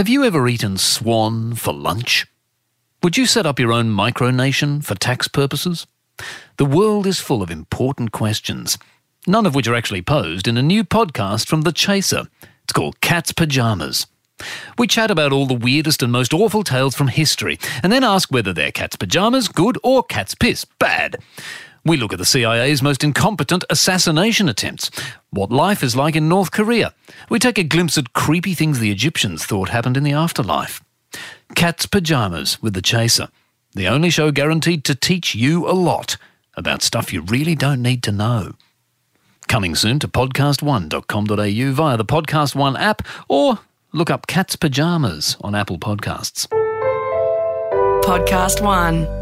Have you ever eaten swan for lunch? Would you set up your own micronation for tax purposes? The world is full of important questions, none of which are actually posed in a new podcast from The Chaser. It's called Cat's Pyjamas. We chat about all the weirdest and most awful tales from history, and then ask whether they're cat's pajamas, good, or cat's piss, bad. We look at the CIA's most incompetent assassination attempts, what life is like in North Korea. We take a glimpse at creepy things the Egyptians thought happened in the afterlife. Cat's Pyjamas with the Chaser, the only show guaranteed to teach you a lot about stuff you really don't need to know. Coming soon to podcast1.com.au via the Podcast One app or look up Cat's Pyjamas on Apple Podcasts. Podcast One.